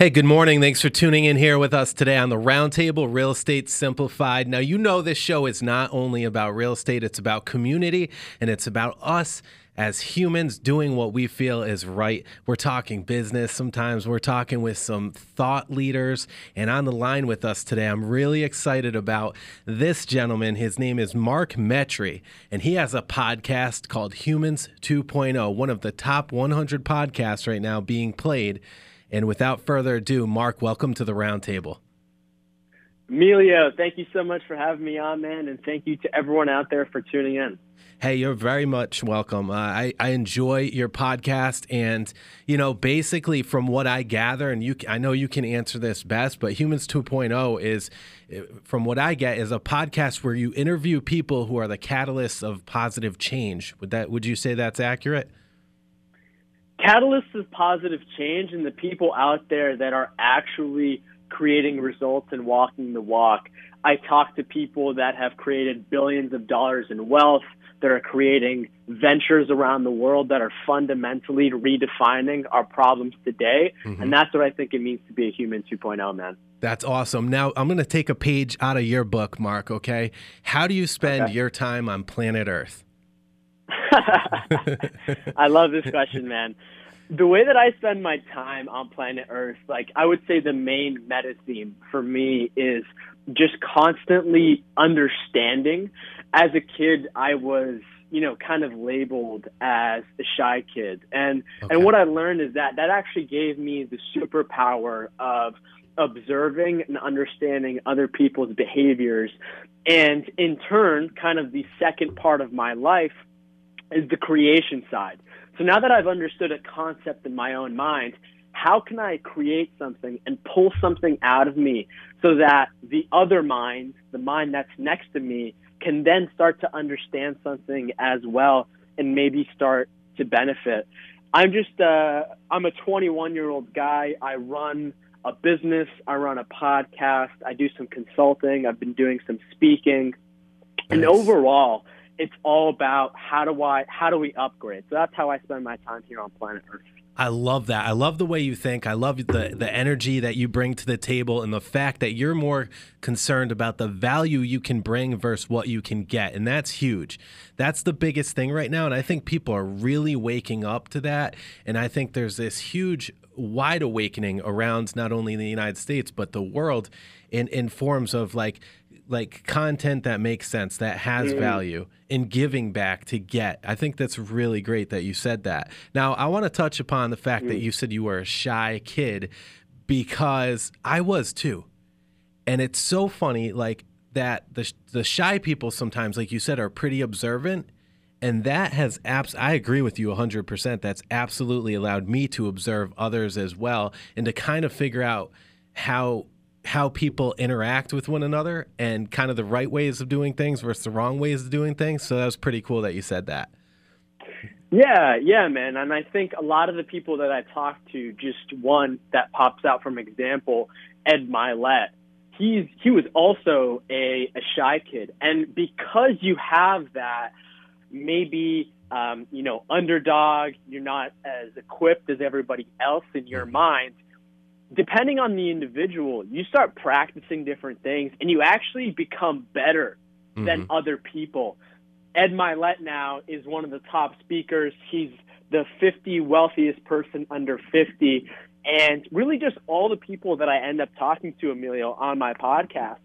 Hey, good morning. Thanks for tuning in here with us today on the Roundtable Real Estate Simplified. Now, you know this show is not only about real estate, it's about community and it's about us as humans doing what we feel is right. We're talking business sometimes, we're talking with some thought leaders. And on the line with us today, I'm really excited about this gentleman. His name is Mark Metry, and he has a podcast called Humans 2.0, one of the top 100 podcasts right now being played. And without further ado, Mark, welcome to the roundtable. Emilio, thank you so much for having me on, man, and thank you to everyone out there for tuning in. Hey, you're very much welcome. Uh, I I enjoy your podcast, and you know, basically, from what I gather, and you, I know you can answer this best, but Humans 2.0 is, uh, from what I get, is a podcast where you interview people who are the catalysts of positive change. Would that? Would you say that's accurate? Catalysts of positive change and the people out there that are actually creating results and walking the walk. I talk to people that have created billions of dollars in wealth, that are creating ventures around the world that are fundamentally redefining our problems today. Mm-hmm. And that's what I think it means to be a human 2.0, man. That's awesome. Now, I'm going to take a page out of your book, Mark, okay? How do you spend okay. your time on planet Earth? I love this question, man. The way that I spend my time on planet Earth, like I would say the main meta theme for me is just constantly understanding. As a kid, I was, you know, kind of labeled as a shy kid. And okay. and what I learned is that that actually gave me the superpower of observing and understanding other people's behaviors. And in turn, kind of the second part of my life is the creation side. So now that I've understood a concept in my own mind, how can I create something and pull something out of me so that the other mind, the mind that's next to me, can then start to understand something as well and maybe start to benefit. I'm just uh, I'm a 21 year old guy. I run a business. I run a podcast. I do some consulting. I've been doing some speaking, nice. and overall, it's all about how do I how do we upgrade. So that's how I spend my time here on planet Earth. I love that. I love the way you think. I love the the energy that you bring to the table and the fact that you're more concerned about the value you can bring versus what you can get. And that's huge. That's the biggest thing right now and I think people are really waking up to that and I think there's this huge wide awakening around not only in the United States but the world in in forms of like like content that makes sense, that has mm. value, in giving back to get. I think that's really great that you said that. Now, I want to touch upon the fact mm. that you said you were a shy kid because I was too. And it's so funny, like that the the shy people sometimes, like you said, are pretty observant. And that has apps. I agree with you 100%. That's absolutely allowed me to observe others as well and to kind of figure out how how people interact with one another and kind of the right ways of doing things versus the wrong ways of doing things. So that was pretty cool that you said that. Yeah, yeah, man. And I think a lot of the people that I talk to, just one that pops out from example, Ed Mylett. He's he was also a, a shy kid, and because you have that, maybe um, you know underdog, you're not as equipped as everybody else in your mm-hmm. mind depending on the individual, you start practicing different things and you actually become better mm-hmm. than other people. Ed Mylett now is one of the top speakers. He's the 50 wealthiest person under 50. And really, just all the people that I end up talking to, Emilio, on my podcast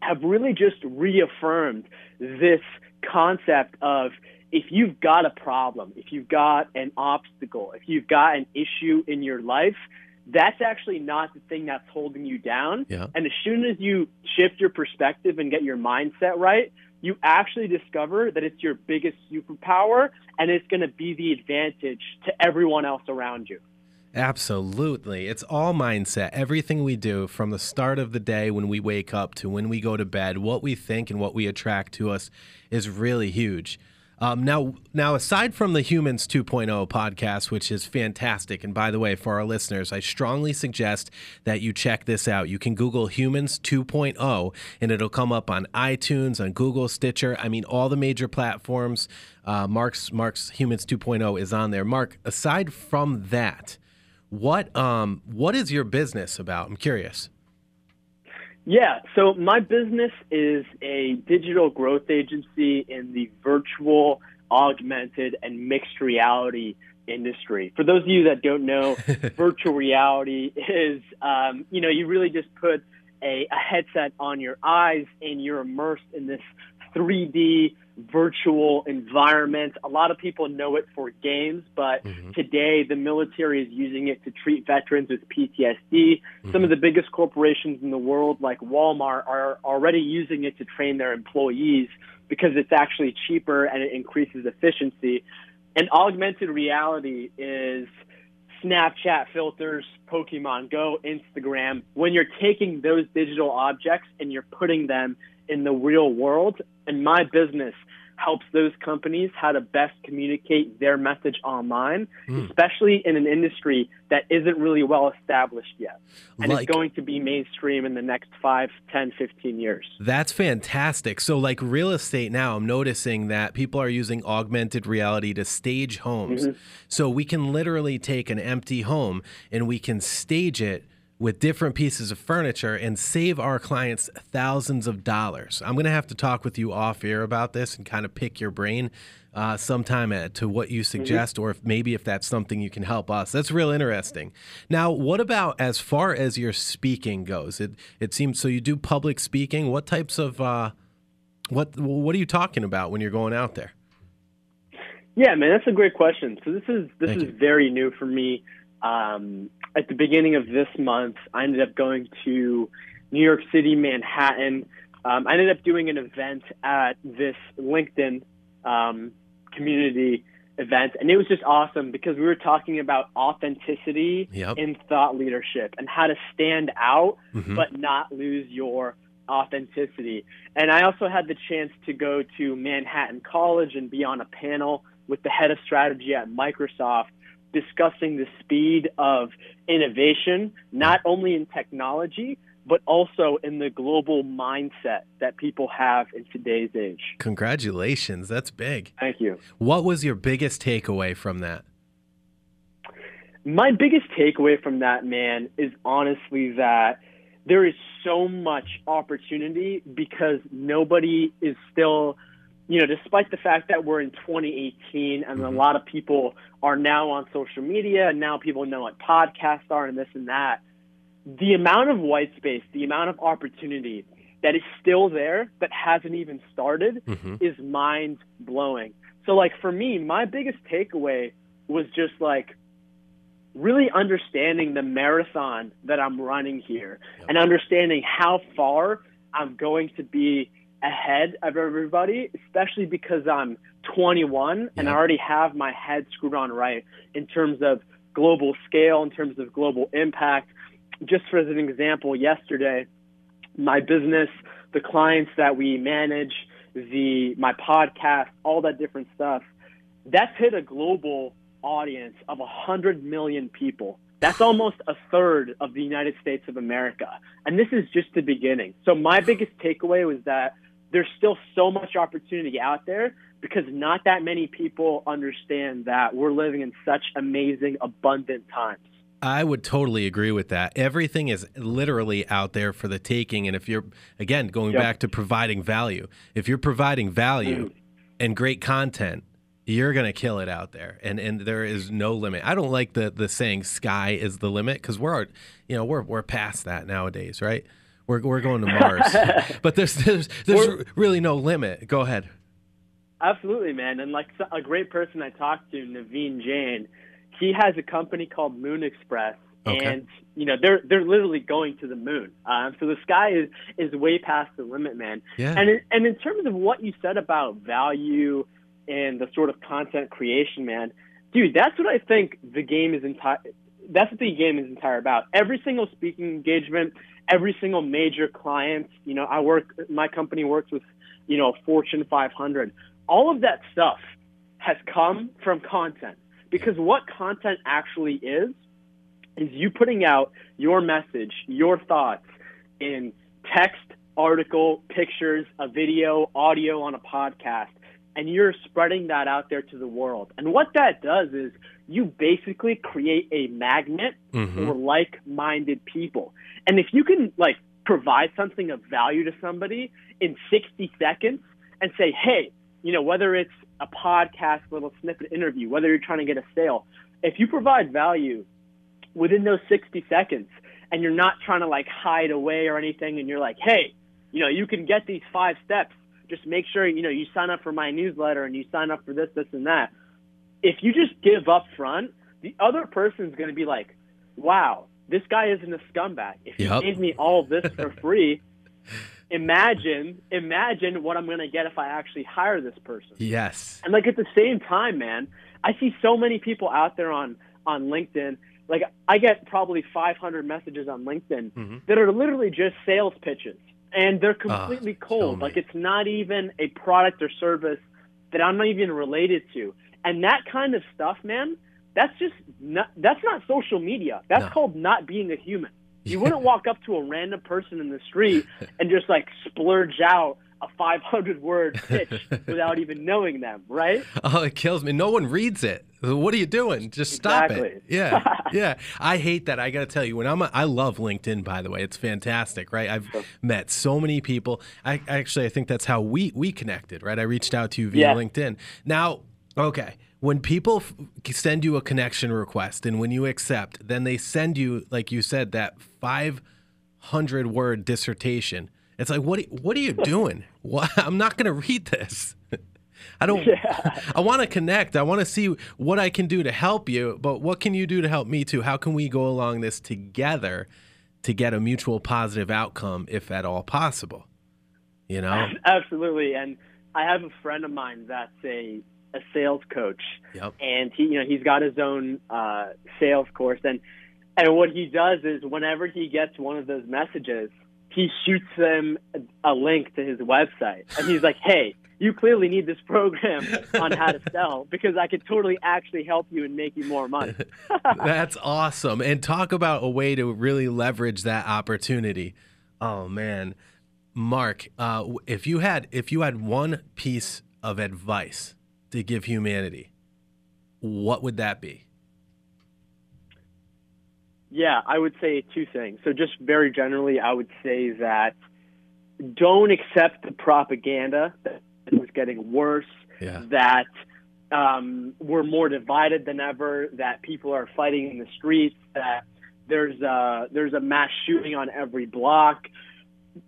have really just reaffirmed this concept of if you've got a problem, if you've got an obstacle, if you've got an issue in your life, that's actually not the thing that's holding you down. Yeah. And as soon as you shift your perspective and get your mindset right, you actually discover that it's your biggest superpower and it's going to be the advantage to everyone else around you. Absolutely. It's all mindset. Everything we do from the start of the day when we wake up to when we go to bed, what we think and what we attract to us is really huge. Um, now, now aside from the Humans 2.0 podcast, which is fantastic, and by the way, for our listeners, I strongly suggest that you check this out. You can Google Humans 2.0, and it'll come up on iTunes, on Google, Stitcher. I mean, all the major platforms. Uh, Mark's Mark's Humans 2.0 is on there. Mark, aside from that, What um what is your business about? I'm curious. Yeah, so my business is a digital growth agency in the virtual, augmented, and mixed reality industry. For those of you that don't know, virtual reality is, um, you know, you really just put a, a headset on your eyes and you're immersed in this 3D virtual environment. A lot of people know it for games, but mm-hmm. today the military is using it to treat veterans with PTSD. Mm-hmm. Some of the biggest corporations in the world, like Walmart, are already using it to train their employees because it's actually cheaper and it increases efficiency. And augmented reality is Snapchat filters, Pokemon Go, Instagram. When you're taking those digital objects and you're putting them in the real world, and my business helps those companies how to best communicate their message online, mm. especially in an industry that isn't really well established yet. And like, it's going to be mainstream in the next 5, 10, 15 years. That's fantastic. So, like real estate now, I'm noticing that people are using augmented reality to stage homes. Mm-hmm. So, we can literally take an empty home and we can stage it with different pieces of furniture and save our clients thousands of dollars. I'm going to have to talk with you off air about this and kind of pick your brain uh, sometime at, to what you mm-hmm. suggest, mm-hmm. or if maybe if that's something you can help us. That's real interesting. Now, what about as far as your speaking goes? It it seems so. You do public speaking. What types of uh, what what are you talking about when you're going out there? Yeah, man, that's a great question. So this is this Thank is you. very new for me. Um, at the beginning of this month, I ended up going to New York City, Manhattan. Um, I ended up doing an event at this LinkedIn um, community event, and it was just awesome because we were talking about authenticity yep. in thought leadership and how to stand out mm-hmm. but not lose your authenticity. And I also had the chance to go to Manhattan College and be on a panel with the head of strategy at Microsoft discussing the speed of innovation, not only in technology, but also in the global mindset that people have in today's age. Congratulations. That's big. Thank you. What was your biggest takeaway from that? My biggest takeaway from that, man, is honestly that there is so much opportunity because nobody is still you know, despite the fact that we're in 2018 and mm-hmm. a lot of people are now on social media and now people know what podcasts are and this and that, the amount of white space, the amount of opportunity that is still there that hasn't even started mm-hmm. is mind blowing. So, like, for me, my biggest takeaway was just like really understanding the marathon that I'm running here yep. and understanding how far I'm going to be ahead of everybody, especially because I'm 21 yeah. and I already have my head screwed on right in terms of global scale, in terms of global impact. Just for as an example, yesterday, my business, the clients that we manage, the my podcast, all that different stuff, that's hit a global audience of 100 million people. That's almost a third of the United States of America. And this is just the beginning. So my biggest takeaway was that there's still so much opportunity out there because not that many people understand that we're living in such amazing, abundant times. I would totally agree with that. Everything is literally out there for the taking. And if you're, again, going yep. back to providing value, if you're providing value mm. and great content, you're going to kill it out there. And, and there is no limit. I don't like the, the saying sky is the limit because we're, you know, we're, we're past that nowadays, right? We're, we're going to Mars. but there's there's, there's we're, really no limit. Go ahead. Absolutely, man. And like a great person I talked to, Naveen Jain, he has a company called Moon Express, okay. and you know they're they're literally going to the moon. Um, so the sky is is way past the limit, man. Yeah. And in, and in terms of what you said about value and the sort of content creation, man, dude, that's what I think the game is entire. That's what the game is entire about. Every single speaking engagement, every single major client. You know, I work, my company works with, you know, Fortune 500. All of that stuff has come from content because what content actually is, is you putting out your message, your thoughts in text, article, pictures, a video, audio on a podcast. And you're spreading that out there to the world. And what that does is you basically create a magnet Mhm. for like-minded people. And if you can like provide something of value to somebody in 60 seconds and say, "Hey, you know, whether it's a podcast, little snippet interview, whether you're trying to get a sale, if you provide value within those 60 seconds and you're not trying to like hide away or anything and you're like, "Hey, you know, you can get these five steps. Just make sure, you know, you sign up for my newsletter and you sign up for this, this and that." If you just give up front, the other person's going to be like, "Wow, this guy isn't a scumbag. If he Yep. gave me all this for free, imagine, imagine what I'm going to get if I actually hire this person." Yes. And like at the same time, man, I see so many people out there on on LinkedIn. Like I get probably 500 messages on LinkedIn Mhm. that are literally just sales pitches, and they're completely Ah, cold. Like it's not even a product or service that I'm not even related to. And that kind of stuff, man, that's just not, that's not social media. That's No. called not being a human. You wouldn't walk up to a random person in the street and just like splurge out a 500 word pitch without even knowing them, right? Oh, it kills me. No one reads it. What are you doing? Just stop it. Yeah, yeah. I hate that. I got to tell you, when I'm, a, I love LinkedIn. By the way, it's fantastic, right? I've met so many people. I actually, I think that's how we we connected, right? I reached out to you via Yeah. LinkedIn. Now, okay, when people f- send you a connection request and when you accept, then they send you, like you said, that five hundred word dissertation. It's like, what? What are you doing? What? I'm not going to read this. I don't. I want to connect. I want to see what I can do to help you. But what can you do to help me too? How can we go along this together to get a mutual positive outcome, if at all possible? You know. Absolutely. And I have a friend of mine that's a a sales coach, Yep. and he you know he's got his own uh, sales course, and and what he does is whenever he gets one of those messages, he shoots them a, link to his website, and he's like, "Hey, you clearly need this program on how to sell because I could totally actually help you and make you more money." That's awesome. And talk about a way to really leverage that opportunity. Oh man, Mark, uh, if you had if you had one piece of advice to give humanity, what would that be? Yeah, I would say two things. So, just very generally, I would say that don't accept the propaganda that it was getting worse, Yeah. that um, we're more divided than ever, that people are fighting in the streets, that there's a, there's a mass shooting on every block.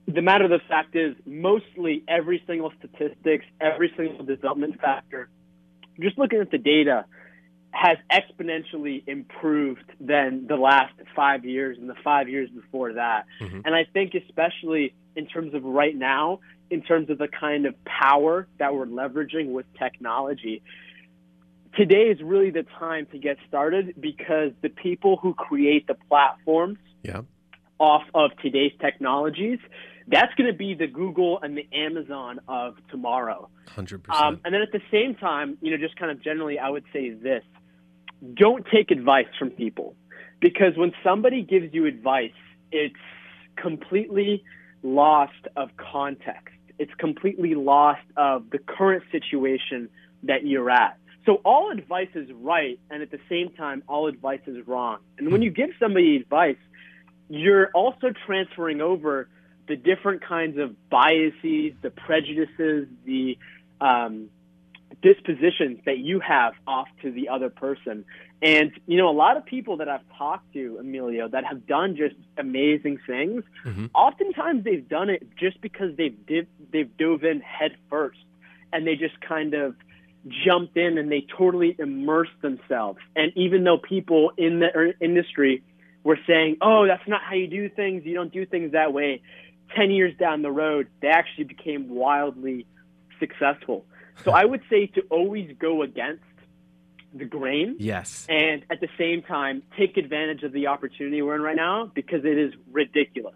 The matter of the fact is, mostly every single statistics, every single development factor, just looking at the data, has exponentially improved than the last five years and the five years before that. Mhm. And I think, especially in terms of right now, in terms of the kind of power that we're leveraging with technology, today is really the time to get started because the people who create the platforms Yeah. off of today's technologies, that's going to be the Google and the Amazon of tomorrow. Hundred percent. Um, and then at the same time, you know, just kind of generally, I would say this don't take advice from people because when somebody gives you advice, it's completely lost of context. It's completely lost of the current situation that you're at. So all advice is right, and at the same time, all advice is wrong. And when you give somebody advice, you're also transferring over the different kinds of biases, the prejudices, the um, dispositions that you have off to the other person. And, you know, a lot of people that I've talked to, Emilio, that have done just amazing things, Mhm. oftentimes they've done it just because they've, div- they've dove in head first and they just kind of jumped in and they totally immersed themselves. And even though people in the er- industry were saying, oh, that's not how you do things, you don't do things that way, 10 years down the road, they actually became wildly successful. So I would say to always go against the grain yes. and at the same time take advantage of the opportunity we're in right now because it is ridiculous.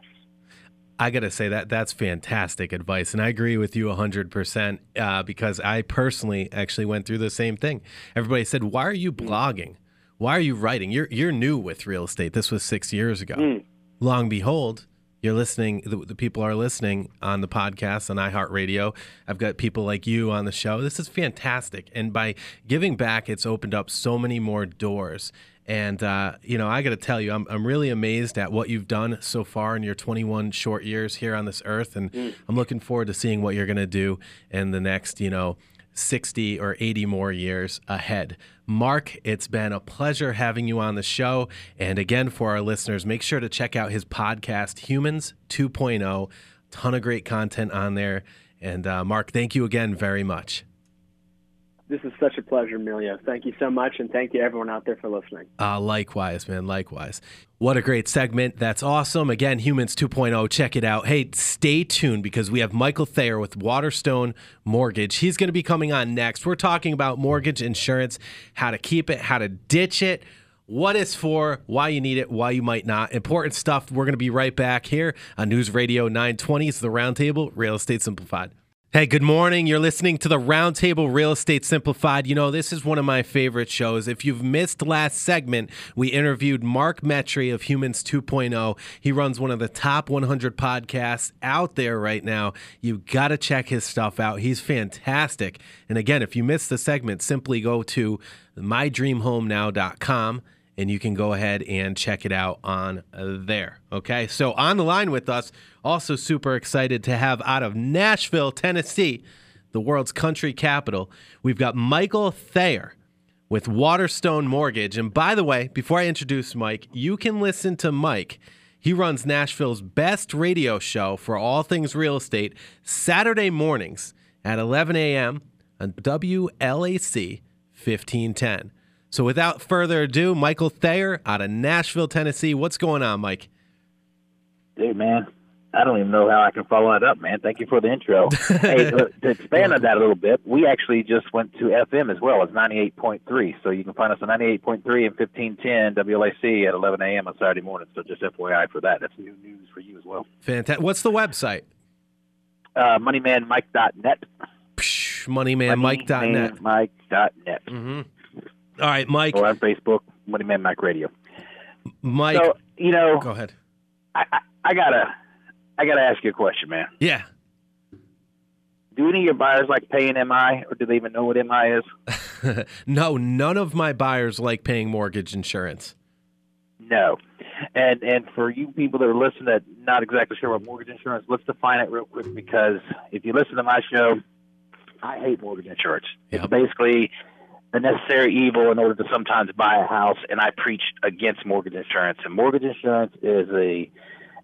I gotta say that that's fantastic advice, and I agree with you hundred percent. Uh, because I personally actually went through the same thing. Everybody said, "Why are you blogging? Why are you writing? You're you're new with real estate. This was six years ago. Mm. Long behold, you're listening, the, the, people are listening on the podcast on iHeartRadio. I've got people like you on the show. This is fantastic. And by giving back, it's opened up so many more doors. And, uh, you know, I got to tell you, I'm, I'm really amazed at what you've done so far in your 21 short years here on this earth. And mm. I'm looking forward to seeing what you're going to do in the next, you know, 60 or 80 more years ahead. Mark, it's been a pleasure having you on the show. And again, for our listeners, make sure to check out his podcast, Humans 2.0. Ton of great content on there. And uh, Mark, thank you again very much. This is such a pleasure, Emilio. Thank you so much, and thank you everyone out there for listening. Uh, likewise, man. Likewise. What a great segment. That's awesome. Again, Humans 2.0. Check it out. Hey, stay tuned because we have Michael Thayer with Waterstone Mortgage. He's going to be coming on next. We're talking about mortgage insurance, how to keep it, how to ditch it what it's for, why you need it, why you might not. Important stuff. We're going to be right back here on News Radio 920. It's the Roundtable, Real Estate Simplified. Hey, good morning. You're listening to the Roundtable Real Estate Simplified. You know, this is one of my favorite shows. If you've missed last segment, we interviewed Mark Metry of Humans 2.0. He runs one of the top 100 podcasts out there right now. You've got to check his stuff out. He's fantastic. And again, if you missed the segment, simply go to mydreamhomenow.com and you can go ahead and check it out on uh, there. Okay, so on the line with us, also super excited to have out of Nashville, Tennessee, the world's country capital, we've got Michael Thayer with Waterstone Mortgage. And by the way, before I introduce Mike, you can listen to Mike. He runs Nashville's best radio show for all things real estate Saturday mornings at 11 a.m. on WLAC 1510. So without further ado, Michael Thayer out of Nashville, Tennessee. What's going on, Mike? Dude, man. I don't even know how I can follow that up, man. Thank you for the intro. hey, to expand on that a little bit, we actually just went to FM as well as 98.3. So you can find us on 98.3 and 1510 WLAC at 11 a.m. on Saturday morning. So just FYI for that. That's new news for you as well. Fantastic. What's the website? Uh, moneymanmike.net. Moneymanmike.net. Moneymanmike.net. Mm-hmm. All right, Mike. Or on Facebook, Money Man Mike Radio. Mike. So, you know, go ahead. I, I, I gotta, I gotta ask you a question, man. Yeah. Do any of your buyers like paying MI, or do they even know what MI is? no, none of my buyers like paying mortgage insurance. No, and and for you people that are listening that not exactly sure what mortgage insurance, let's define it real quick because if you listen to my show, I hate mortgage insurance. Yep. It's basically a necessary evil in order to sometimes buy a house, and I preach against mortgage insurance. And mortgage insurance is a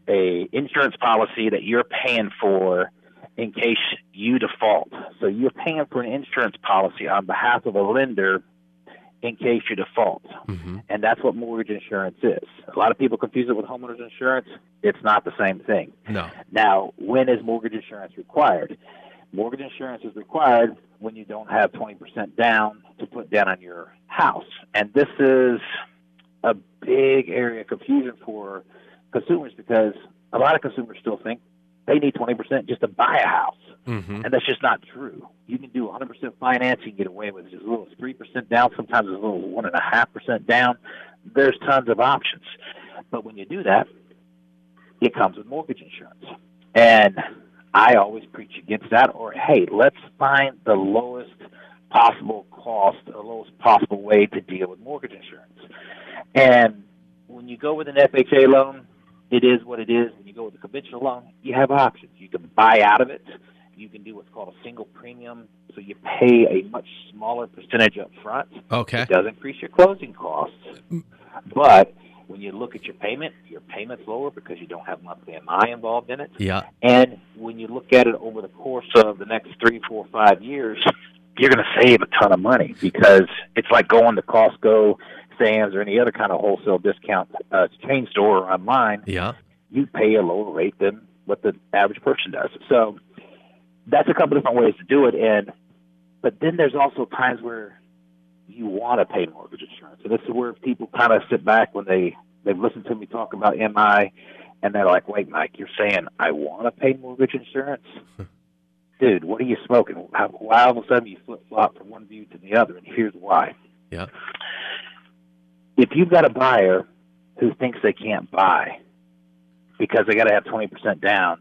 a insurance policy that you're paying for in case you default. So you're paying for an insurance policy on behalf of a lender in case you default. Mm-hmm. And that's what mortgage insurance is. A lot of people confuse it with homeowners insurance. It's not the same thing. No. Now, when is mortgage insurance required? Mortgage insurance is required when you don't have 20% down to put down on your house. And this is a big area of confusion for consumers because a lot of consumers still think they need 20% just to buy a house. Mm-hmm. And that's just not true. You can do 100% financing, and get away with as little as 3% down, sometimes as little as 1.5% down. There's tons of options. But when you do that, it comes with mortgage insurance. And I always preach against that. Or, hey, let's find the lowest possible cost, the lowest possible way to deal with mortgage insurance. And when you go with an FHA loan, it is what it is. When you go with a conventional loan, you have options. You can buy out of it. You can do what's called a single premium, so you pay a much smaller percentage up front. Okay. It does increase your closing costs, mm. but when you look at your payment, your payment's lower because you don't have monthly MI involved in it. Yeah. And when you look at it over the course of the next three, four, five years, you're going to save a ton of money because it's like going to Costco, Sam's, or any other kind of wholesale discount uh, chain store or online. Yeah. You pay a lower rate than what the average person does. So that's a couple different ways to do it. And but then there's also times where you want to pay mortgage insurance. And this is where people kind of sit back when they they've listened to me talk about MI, and they're like, "Wait, Mike, you're saying I want to pay mortgage insurance?" Dude, what are you smoking? How, why all of a sudden you flip flop from one view to the other? And here's why. Yeah. If you've got a buyer who thinks they can't buy, because they got to have 20% down,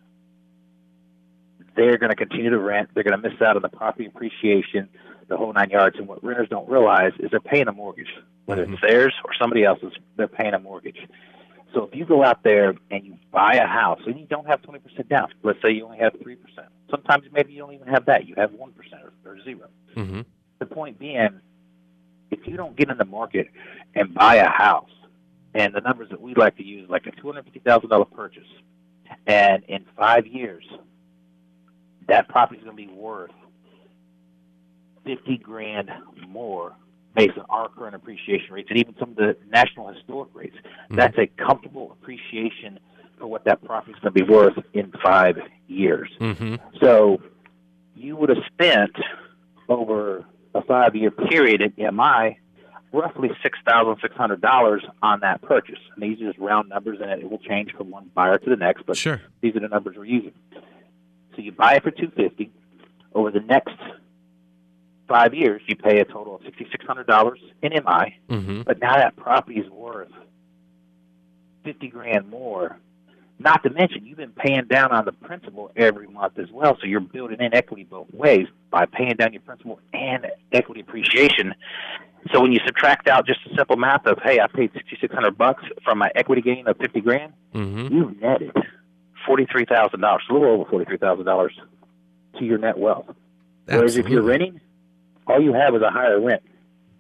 they're going to continue to rent. They're going to miss out on the property appreciation, the whole nine yards. And what renters don't realize is they're paying a mortgage, whether mm-hmm. it's theirs or somebody else's. They're paying a mortgage. So if you go out there and you buy a house and you don't have 20% down, let's say you only have 3%. Sometimes maybe you don't even have that. You have 1% or, or 0 mm-hmm. The point being, if you don't get in the market and buy a house, and the numbers that we like to use, like a $250,000 purchase, and in five years, that property is going to be worth 50 grand more based on our current appreciation rates and even some of the national historic rates. Mm-hmm. That's a comfortable appreciation for what that property is going to be worth in five years. Mm-hmm. So you would have spent over a five year period at MI roughly six thousand six hundred dollars on that purchase. And these are just round numbers, and it will change from one buyer to the next. But sure. these are the numbers we're using. So you buy it for two fifty. Over the next five years, you pay a total of sixty six hundred dollars in MI. Mm-hmm. But now that property is worth fifty grand more. Not to mention, you've been paying down on the principal every month as well, so you're building in equity both ways by paying down your principal and equity appreciation. So when you subtract out just a simple math of, hey, I paid sixty six hundred bucks from my equity gain of fifty grand, mm-hmm. you've netted forty three thousand dollars, a little over forty three thousand dollars to your net wealth. Absolutely. Whereas if you're renting, all you have is a higher rent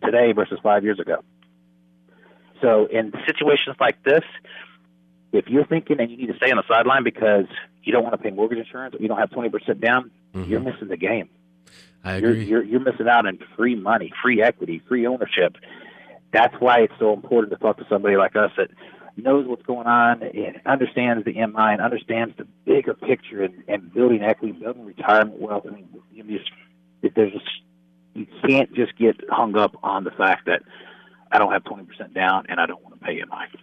today versus five years ago. So in situations like this, if you're thinking and you need to stay on the sideline because you don't want to pay mortgage insurance or you don't have 20% down, mm-hmm. you're missing the game. I agree. You're, you're, you're missing out on free money, free equity, free ownership. That's why it's so important to talk to somebody like us that knows what's going on and understands the MI and understands the bigger picture and, and building equity, building retirement wealth. I mean, you just, there's just you can't just get hung up on the fact that I don't have 20% down and I don't want to pay MI.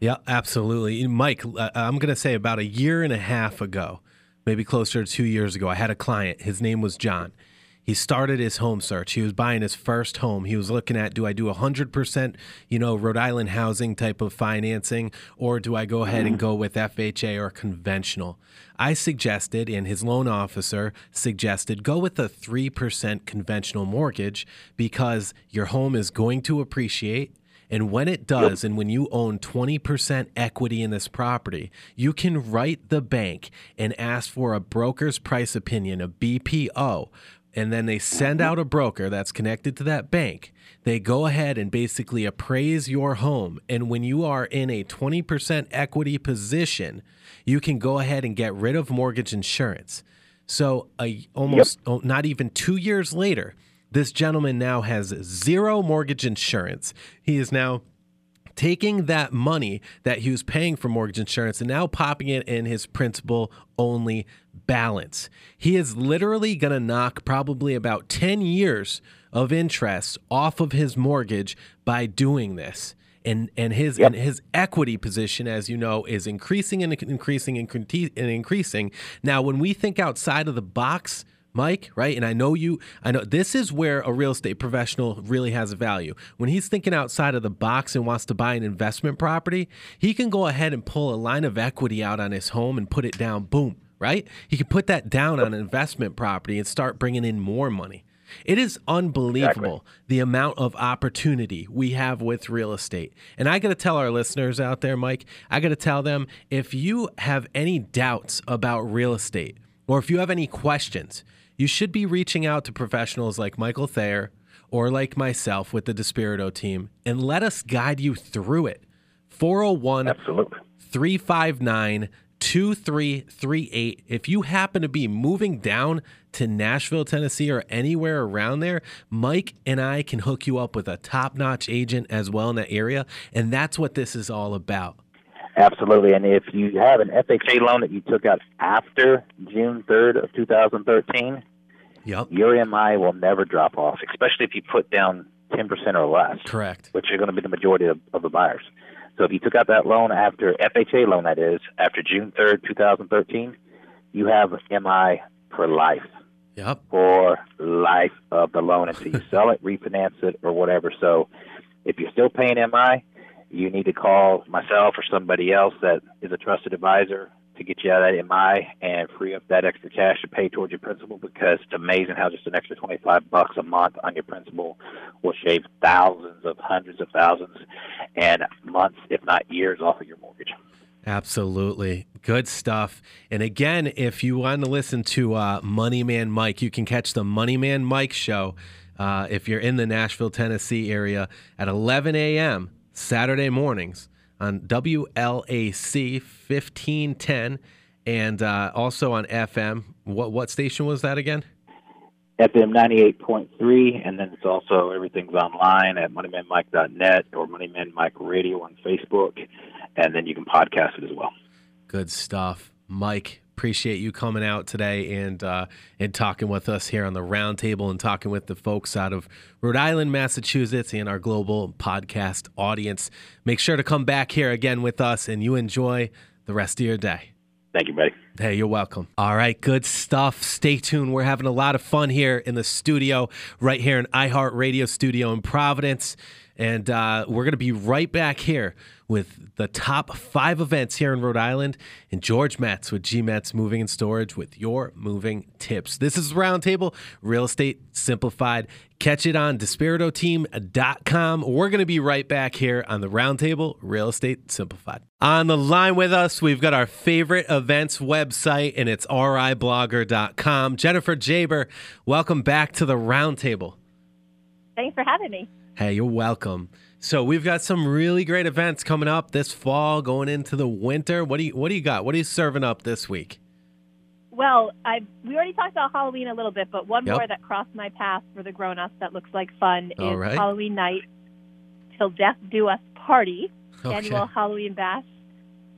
Yeah, absolutely. Mike, uh, I'm going to say about a year and a half ago, maybe closer to two years ago, I had a client. His name was John. He started his home search. He was buying his first home. He was looking at do I do 100%, you know, Rhode Island housing type of financing, or do I go ahead and mm-hmm. go with FHA or conventional? I suggested, and his loan officer suggested, go with a 3% conventional mortgage because your home is going to appreciate. And when it does, yep. and when you own 20% equity in this property, you can write the bank and ask for a broker's price opinion, a BPO, and then they send out a broker that's connected to that bank. They go ahead and basically appraise your home. And when you are in a 20% equity position, you can go ahead and get rid of mortgage insurance. So, a, almost yep. oh, not even two years later, this gentleman now has zero mortgage insurance. He is now taking that money that he was paying for mortgage insurance and now popping it in his principal only balance. He is literally going to knock probably about 10 years of interest off of his mortgage by doing this. And, and his yep. and his equity position, as you know, is increasing and increasing and increasing. Now, when we think outside of the box, Mike, right? And I know you, I know this is where a real estate professional really has a value. When he's thinking outside of the box and wants to buy an investment property, he can go ahead and pull a line of equity out on his home and put it down. Boom, right? He can put that down on an investment property and start bringing in more money. It is unbelievable exactly. the amount of opportunity we have with real estate. And I got to tell our listeners out there, Mike, I got to tell them if you have any doubts about real estate or if you have any questions, you should be reaching out to professionals like Michael Thayer or like myself with the Despirito team and let us guide you through it. 401 359 2338. If you happen to be moving down to Nashville, Tennessee, or anywhere around there, Mike and I can hook you up with a top notch agent as well in that area. And that's what this is all about. Absolutely. And if you have an FHA loan that you took out after June 3rd of 2013, yep. your MI will never drop off, especially if you put down 10% or less. Correct. Which are going to be the majority of, of the buyers. So if you took out that loan after FHA loan, that is, after June 3rd, 2013, you have MI for life. Yep. For life of the loan until you sell it, refinance it, or whatever. So if you're still paying MI, you need to call myself or somebody else that is a trusted advisor to get you out of that MI and free up that extra cash to pay towards your principal because it's amazing how just an extra 25 bucks a month on your principal will shave thousands of hundreds of thousands and months, if not years, off of your mortgage. Absolutely. Good stuff. And again, if you want to listen to uh, Money Man Mike, you can catch the Money Man Mike show uh, if you're in the Nashville, Tennessee area at 11 a.m. Saturday mornings on WLAC 1510 and uh, also on FM. What what station was that again? FM 98.3, and then it's also everything's online at moneymanmike.net or Moneyman Mike Radio on Facebook, and then you can podcast it as well. Good stuff. Mike, appreciate you coming out today and uh, and talking with us here on the roundtable and talking with the folks out of Rhode Island, Massachusetts, and our global podcast audience. Make sure to come back here again with us, and you enjoy the rest of your day. Thank you, buddy. Hey, you're welcome. All right, good stuff. Stay tuned. We're having a lot of fun here in the studio, right here in iHeartRadio Studio in Providence. And uh, we're going to be right back here with the top five events here in Rhode Island and George Metz with G Metz Moving and Storage with your moving tips. This is Roundtable Real Estate Simplified. Catch it on DespiritoTeam.com. We're going to be right back here on the Roundtable Real Estate Simplified. On the line with us, we've got our favorite events website, and it's riblogger.com. Jennifer Jaber, welcome back to the Roundtable. Thanks for having me. Hey, you're welcome. So we've got some really great events coming up this fall, going into the winter. What do you What do you got? What are you serving up this week? Well, I we already talked about Halloween a little bit, but one Yep. more that crossed my path for the grown-ups that looks like fun All is right. Halloween night till death do us party Okay. annual Halloween bash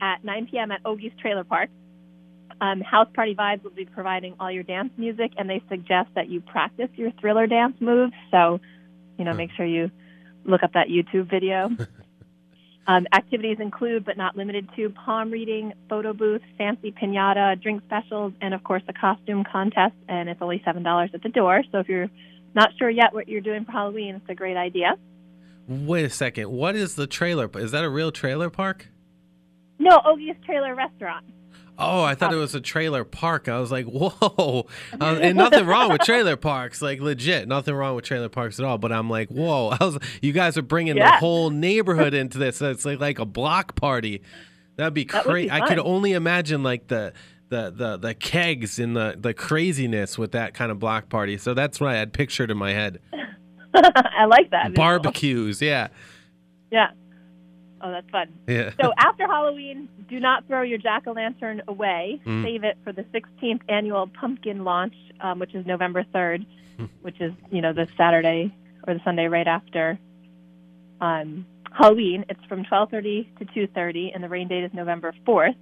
at 9 p.m. at Ogie's Trailer Park. Um, House Party Vibes will be providing all your dance music, and they suggest that you practice your thriller dance moves. So, you know, make sure you look up that YouTube video. um, activities include, but not limited to, palm reading, photo booth, fancy pinata, drink specials, and of course the costume contest. And it's only seven dollars at the door. So if you're not sure yet what you're doing for Halloween, it's a great idea. Wait a second. What is the trailer? Is that a real trailer park? No, Ogie's Trailer Restaurant. Oh, I thought it was a trailer park. I was like, whoa. Uh, and nothing wrong with trailer parks, like legit, nothing wrong with trailer parks at all. But I'm like, whoa. I was, you guys are bringing the whole neighborhood into this. It's like, like a block party. That'd be That crazy. I could only imagine like the. The, the the kegs and the, the craziness with that kind of block party. So that's what I had pictured in my head. I like that. Barbecues, yeah. Yeah. Oh, that's fun. Yeah. So after Halloween, do not throw your jack o' lantern away. Mm. Save it for the 16th annual pumpkin launch, um, which is November 3rd, Hmm. which is you know the Saturday or the Sunday right after um, Halloween. It's from 12:30 to 2:30, and the rain date is November 4th.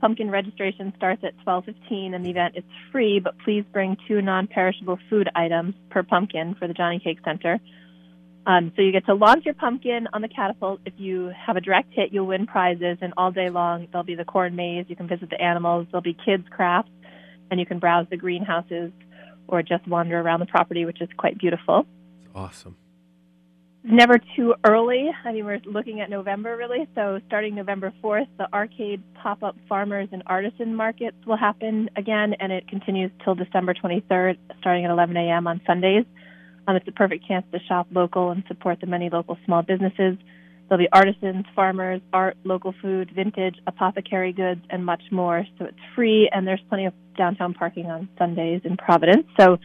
Pumpkin registration starts at 12:15, and the event is free. But please bring two non-perishable food items per pumpkin for the Johnny Cake Center. Um, so you get to launch your pumpkin on the catapult. If you have a direct hit, you'll win prizes, and all day long there'll be the corn maze. You can visit the animals. There'll be kids crafts, and you can browse the greenhouses or just wander around the property, which is quite beautiful. It's awesome. It's never too early. I mean, we're looking at November really. So starting November 4th, the arcade pop-up farmers and artisan markets will happen again, and it continues till December 23rd, starting at 11 a.m. on Sundays. Um, it's a perfect chance to shop local and support the many local small businesses. There'll be artisans, farmers, art, local food, vintage, apothecary goods, and much more. So it's free, and there's plenty of downtown parking on Sundays in Providence. So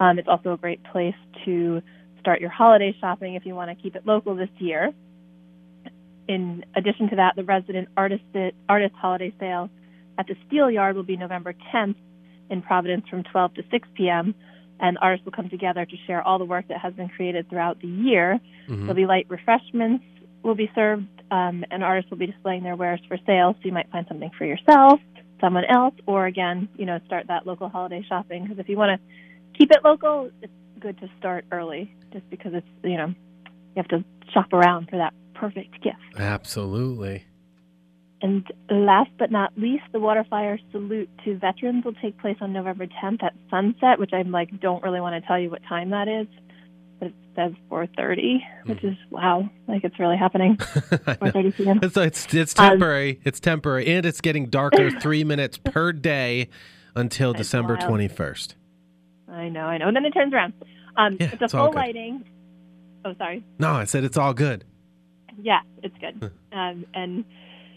um, it's also a great place to start your holiday shopping if you want to keep it local this year. In addition to that, the resident artist artist holiday sale at the Steel Yard will be November 10th in Providence from 12 to 6 p.m. And artists will come together to share all the work that has been created throughout the year. Mhm. There'll be light refreshments will be served, um, and artists will be displaying their wares for sale. So you might find something for yourself, someone else, or again, you know, start that local holiday shopping. Because if you want to keep it local, it's good to start early, just because it's you know you have to shop around for that perfect gift. Absolutely. And last but not least, the Waterfire Salute to Veterans will take place on November 10th at sunset, which I'm like don't really want to tell you what time that is. but it says 4:30, which is wow, like it's really happening. 4:30 p.m. It's it's, it's Um, temporary. it's temporary, and it's getting darker three minutes per day until December wild. twenty first. I know, I know. And then it turns around. Um, Yeah, it's a it's all full lighting. Oh, sorry. No, I said it's all good. Yeah, it's good. um, and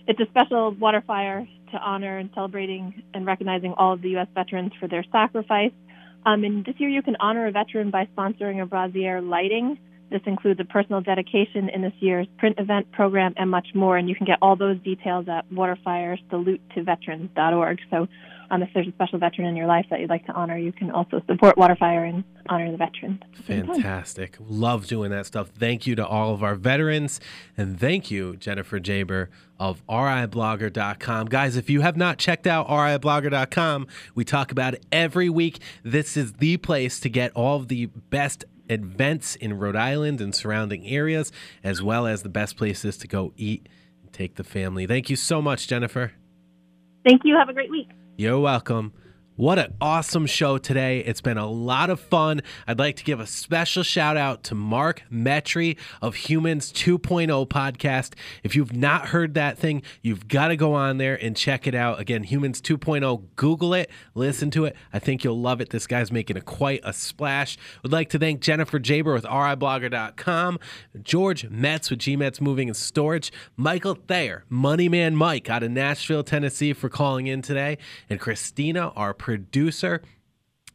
it's a special water fire to honor and celebrating and recognizing all of the U.S. veterans for their sacrifice. Um, and this year you can honor a veteran by sponsoring a brazier lighting. This includes a personal dedication in this year's print event program and much more. And you can get all those details at waterfiresalutetoveterans.org. So um, if there's a special veteran in your life that you'd like to honor, you can also support Waterfire and honor the veteran. at time. Fantastic. Love doing that stuff. Thank you to all of our veterans. And thank you, Jennifer Jaber of RIblogger.com. Guys, if you have not checked out RIblogger.com, we talk about it every week. This is the place to get all of the best events in Rhode Island and surrounding areas, as well as the best places to go eat and take the family. Thank you so much, Jennifer. Thank you. Have a great week. You're welcome. What an awesome show today. It's been a lot of fun. I'd like to give a special shout out to Mark Metry of Humans 2.0 podcast. If you've not heard that thing, you've got to go on there and check it out. Again, Humans 2.0, Google it, listen to it. I think you'll love it. This guy's making a quite a splash. Would like to thank Jennifer Jaber with RIblogger.com, George Metz with GMetz Moving and Storage, Michael Thayer, Moneyman Mike out of Nashville, Tennessee for calling in today, and Christina, our producer.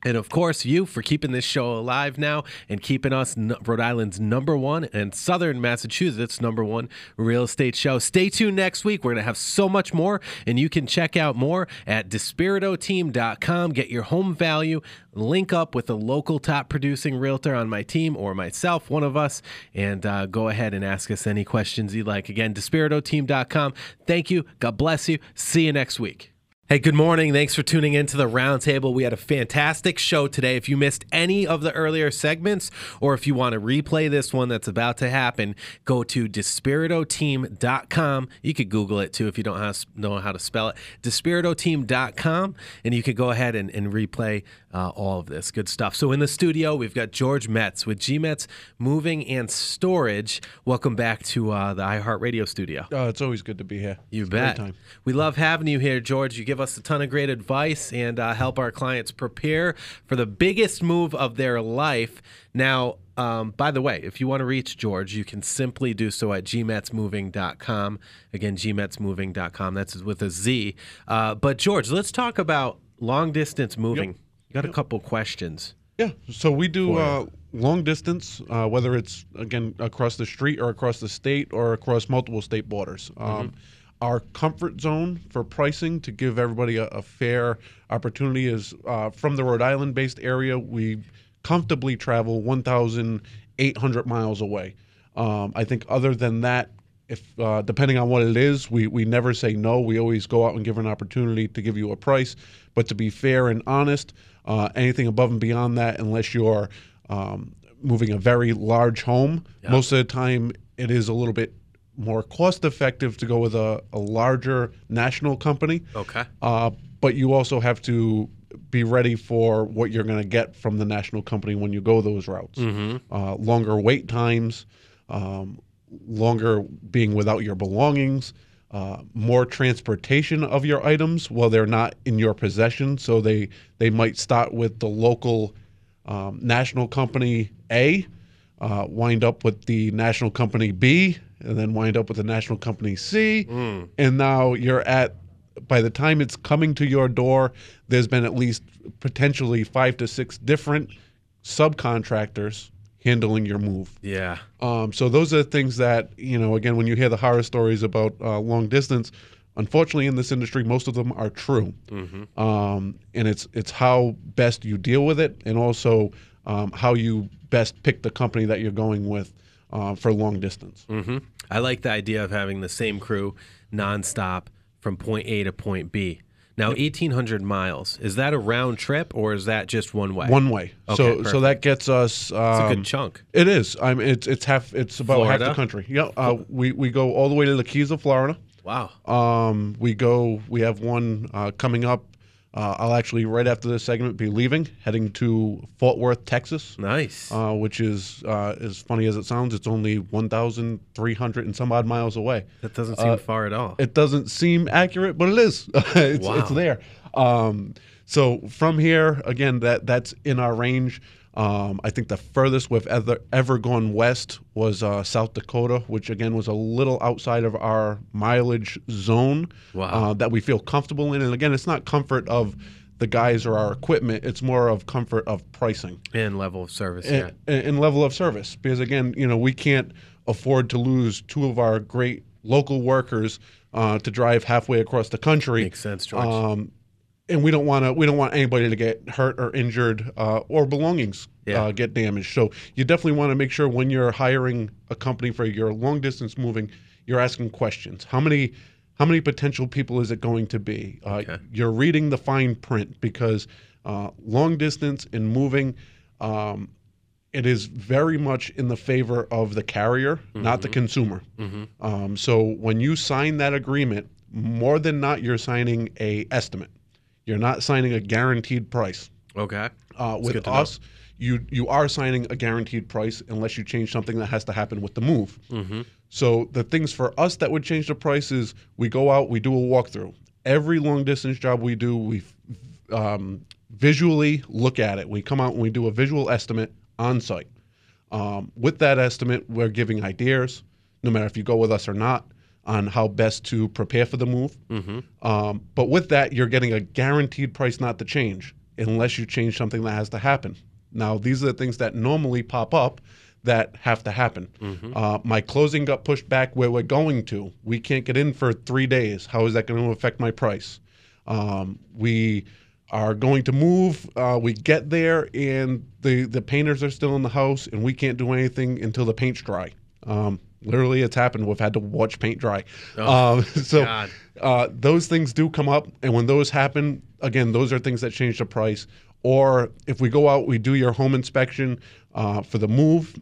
And of course, you for keeping this show alive now and keeping us Rhode Island's number one and Southern Massachusetts number one real estate show. Stay tuned next week. We're going to have so much more, and you can check out more at despiritoteam.com. Get your home value, link up with a local top producing realtor on my team or myself, one of us, and uh, go ahead and ask us any questions you'd like. Again, despiritoteam.com. Thank you. God bless you. See you next week. Hey, good morning. Thanks for tuning in to the roundtable. We had a fantastic show today. If you missed any of the earlier segments, or if you want to replay this one that's about to happen, go to despiritoteam.com. You could Google it too if you don't know how to spell it. Despiritoteam.com, and you could go ahead and, and replay uh, all of this good stuff. So in the studio, we've got George Metz with GMetz Moving and Storage. Welcome back to uh, the iHeartRadio studio. Uh, it's always good to be here. You It's bet. time. We love having you here, George. You give us a ton of great advice and uh, help our clients prepare for the biggest move of their life. Now, um, by the way, if you want to reach George, you can simply do so at gmetzmoving.com. Again, gmetzmoving.com. That's with a Z. Uh, but, George, let's talk about long distance moving. You got a couple questions. Yeah. So we do uh, long distance, uh, whether it's again across the street or across the state or across multiple state borders. Um, Our comfort zone for pricing to give everybody a, a fair opportunity is uh, from the Rhode Island based area. We comfortably travel 1,800 miles away. Um, I think other than that, if uh, depending on what it is, we, we never say no. We always go out and give an opportunity to give you a price. But to be fair and honest, uh, anything above and beyond that, unless you're um, moving a very large home, most of the time it is a little bit more cost effective to go with a, a larger national company. Okay. Uh, but you also have to be ready for what you're going to get from the national company when you go those routes. Uh, longer wait times, um, longer being without your belongings, uh, more transportation of your items while they're not in your possession. So they they might start with the local um, national company A, uh, wind up with the national company B, and then wind up with the national company C, and now you're at. By the time it's coming to your door, there's been at least potentially five to six different subcontractors handling your move. Yeah. Um, so those are things that you know. Again, when you hear the horror stories about uh, long distance, unfortunately, in this industry, most of them are true. Um, and it's it's how best you deal with it, and also um, how you best pick the company that you're going with uh, for long distance. hmm I like the idea of having the same crew nonstop from point A to point B. Now, 1,800 miles, is that a round trip or is that just one way? One way. Okay, so perfect. so that gets us. Um, It's a good chunk. It is. I mean, it's it's half. It's about half the country. Yeah. Uh, we we go all the way to the Keys of Florida. Wow. Um, we go. We have one uh, coming up Uh, I'll actually, right after this segment, be leaving, heading to Fort Worth, Texas, Nice. uh, which is, uh, as funny as it sounds, it's only 1,300 and some odd miles away. that doesn't seem uh, far at all. It doesn't seem accurate, but it is. it's, Wow. it's there. Um, so from here, again, that that's in our range. Um, I think the furthest we've ever ever gone west was uh, South Dakota, which again was a little outside of our mileage zone Wow. uh, that we feel comfortable in. And again, it's not comfort of the guys or our equipment; it's more of comfort of pricing and level of service. yeah. and, and level of service. Because again, you know, we can't afford to lose two of our great local workers uh, to drive halfway across the country. Makes sense, George. Um, and we don't want to. We don't want anybody to get hurt or injured uh, or belongings Yeah. uh, get damaged. So you definitely want to make sure when you're hiring a company for your long distance moving, you're asking questions. How many? How many potential people is it going to be? Uh, Okay. You're reading the fine print because uh, long distance and moving. Um, it is very much in the favor of the carrier, not the consumer. Um, so when you sign that agreement, more than not, you're signing a estimate. You're not signing a guaranteed price. okay. Uh, with to know. us, you you are signing a guaranteed price unless you change something that has to happen with the move. Mm-hmm. So the things for us that would change the price is we go out, we do a walkthrough. Every long distance job we do, we um, visually look at it. We come out and we do a visual estimate on site. Um, with that estimate, we're giving ideas, no matter if you go with us or not, on how best to prepare for the move. Mm-hmm. Um, but with that, you're getting a guaranteed price not to change unless you change something that has to happen. Now, these are the things that normally pop up that have to happen. Uh, my closing got pushed back where we're going to. We can't get in for three days. How is that going to affect my price? Um, we are going to move. Uh, we get there, and the the painters are still in the house, and we can't do anything until the paint's dry. Um, literally, it's happened. We've had to watch paint dry. um, so uh, those things do come up, and when those happen, again, those are things that change the price. Or if we go out, we do your home inspection uh, for the move,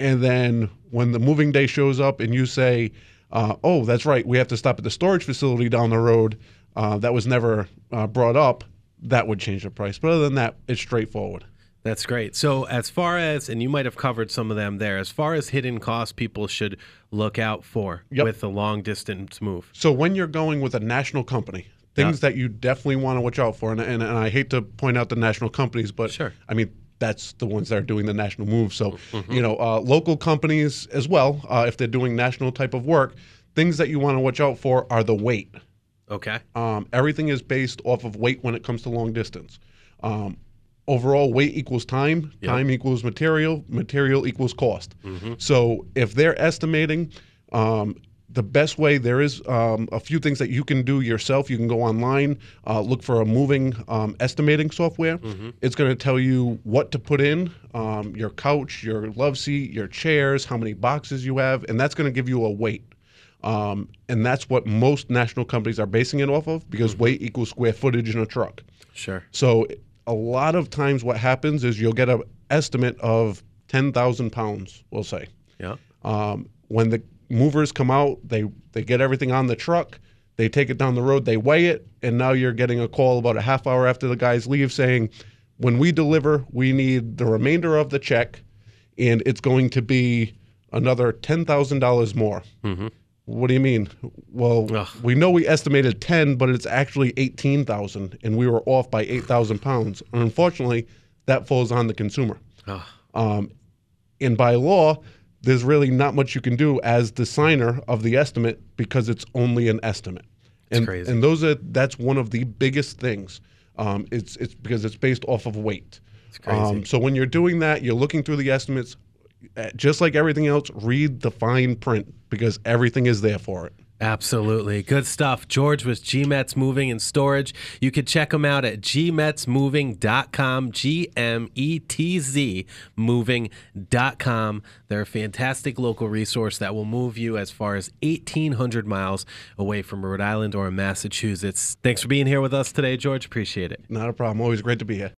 and then when the moving day shows up, and you say, uh, "Oh, that's right, we have to stop at the storage facility down the road," uh, that was never uh, brought up. That would change the price. But other than that, it's straightforward. That's great. So, as far as, and you might have covered some of them there, as far as hidden costs people should look out for Yep. with a long distance move. So when you're going with a national company, things that you definitely want to watch out for, and, and, and I hate to point out the national companies, but Sure. I mean that's the ones that are doing the national move. So you know, uh, local companies as well, uh, if they're doing national type of work, things that you want to watch out for are the weight. Okay. Um, everything is based off of weight when it comes to long distance. Um, overall, weight equals time. Yep. Time equals material. Material equals cost. So if they're estimating, um, the best way there is um, a few things that you can do yourself. You can go online, uh, look for a moving um, estimating software. It's going to tell you what to put in um, your couch, your love seat, your chairs, how many boxes you have, and that's going to give you a weight. Um, and that's what most national companies are basing it off of because weight equals square footage in a truck. Sure. So a lot of times what happens is you'll get an estimate of 10,000 pounds, we'll say. Yeah. Um, when the movers come out, they, they get everything on the truck, they take it down the road, they weigh it, and now you're getting a call about a half hour after the guys leave saying, when we deliver, we need the remainder of the check, and it's going to be another $10,000 more. What do you mean? Well, Ugh. we know we estimated 10, but it's actually 18,000 and we were off by 8,000 pounds. And unfortunately, that falls on the consumer. Um, and by law, there's really not much you can do as the signer of the estimate because it's only an estimate. And, crazy. and those are that's one of the biggest things. Um, it's it's because it's based off of weight. It's crazy. Um, so when you're doing that, you're looking through the estimates. Uh, Just like everything else, read the fine print because everything is there for it. Absolutely. Good stuff. George was GMetz Moving and Storage. You can check them out at gmetzmoving.com, G M E T Z moving.com. They're a fantastic local resource that will move you as far as 1,800 miles away from Rhode Island or Massachusetts. Thanks for being here with us today, George. Appreciate it. Not a problem. Always great to be here.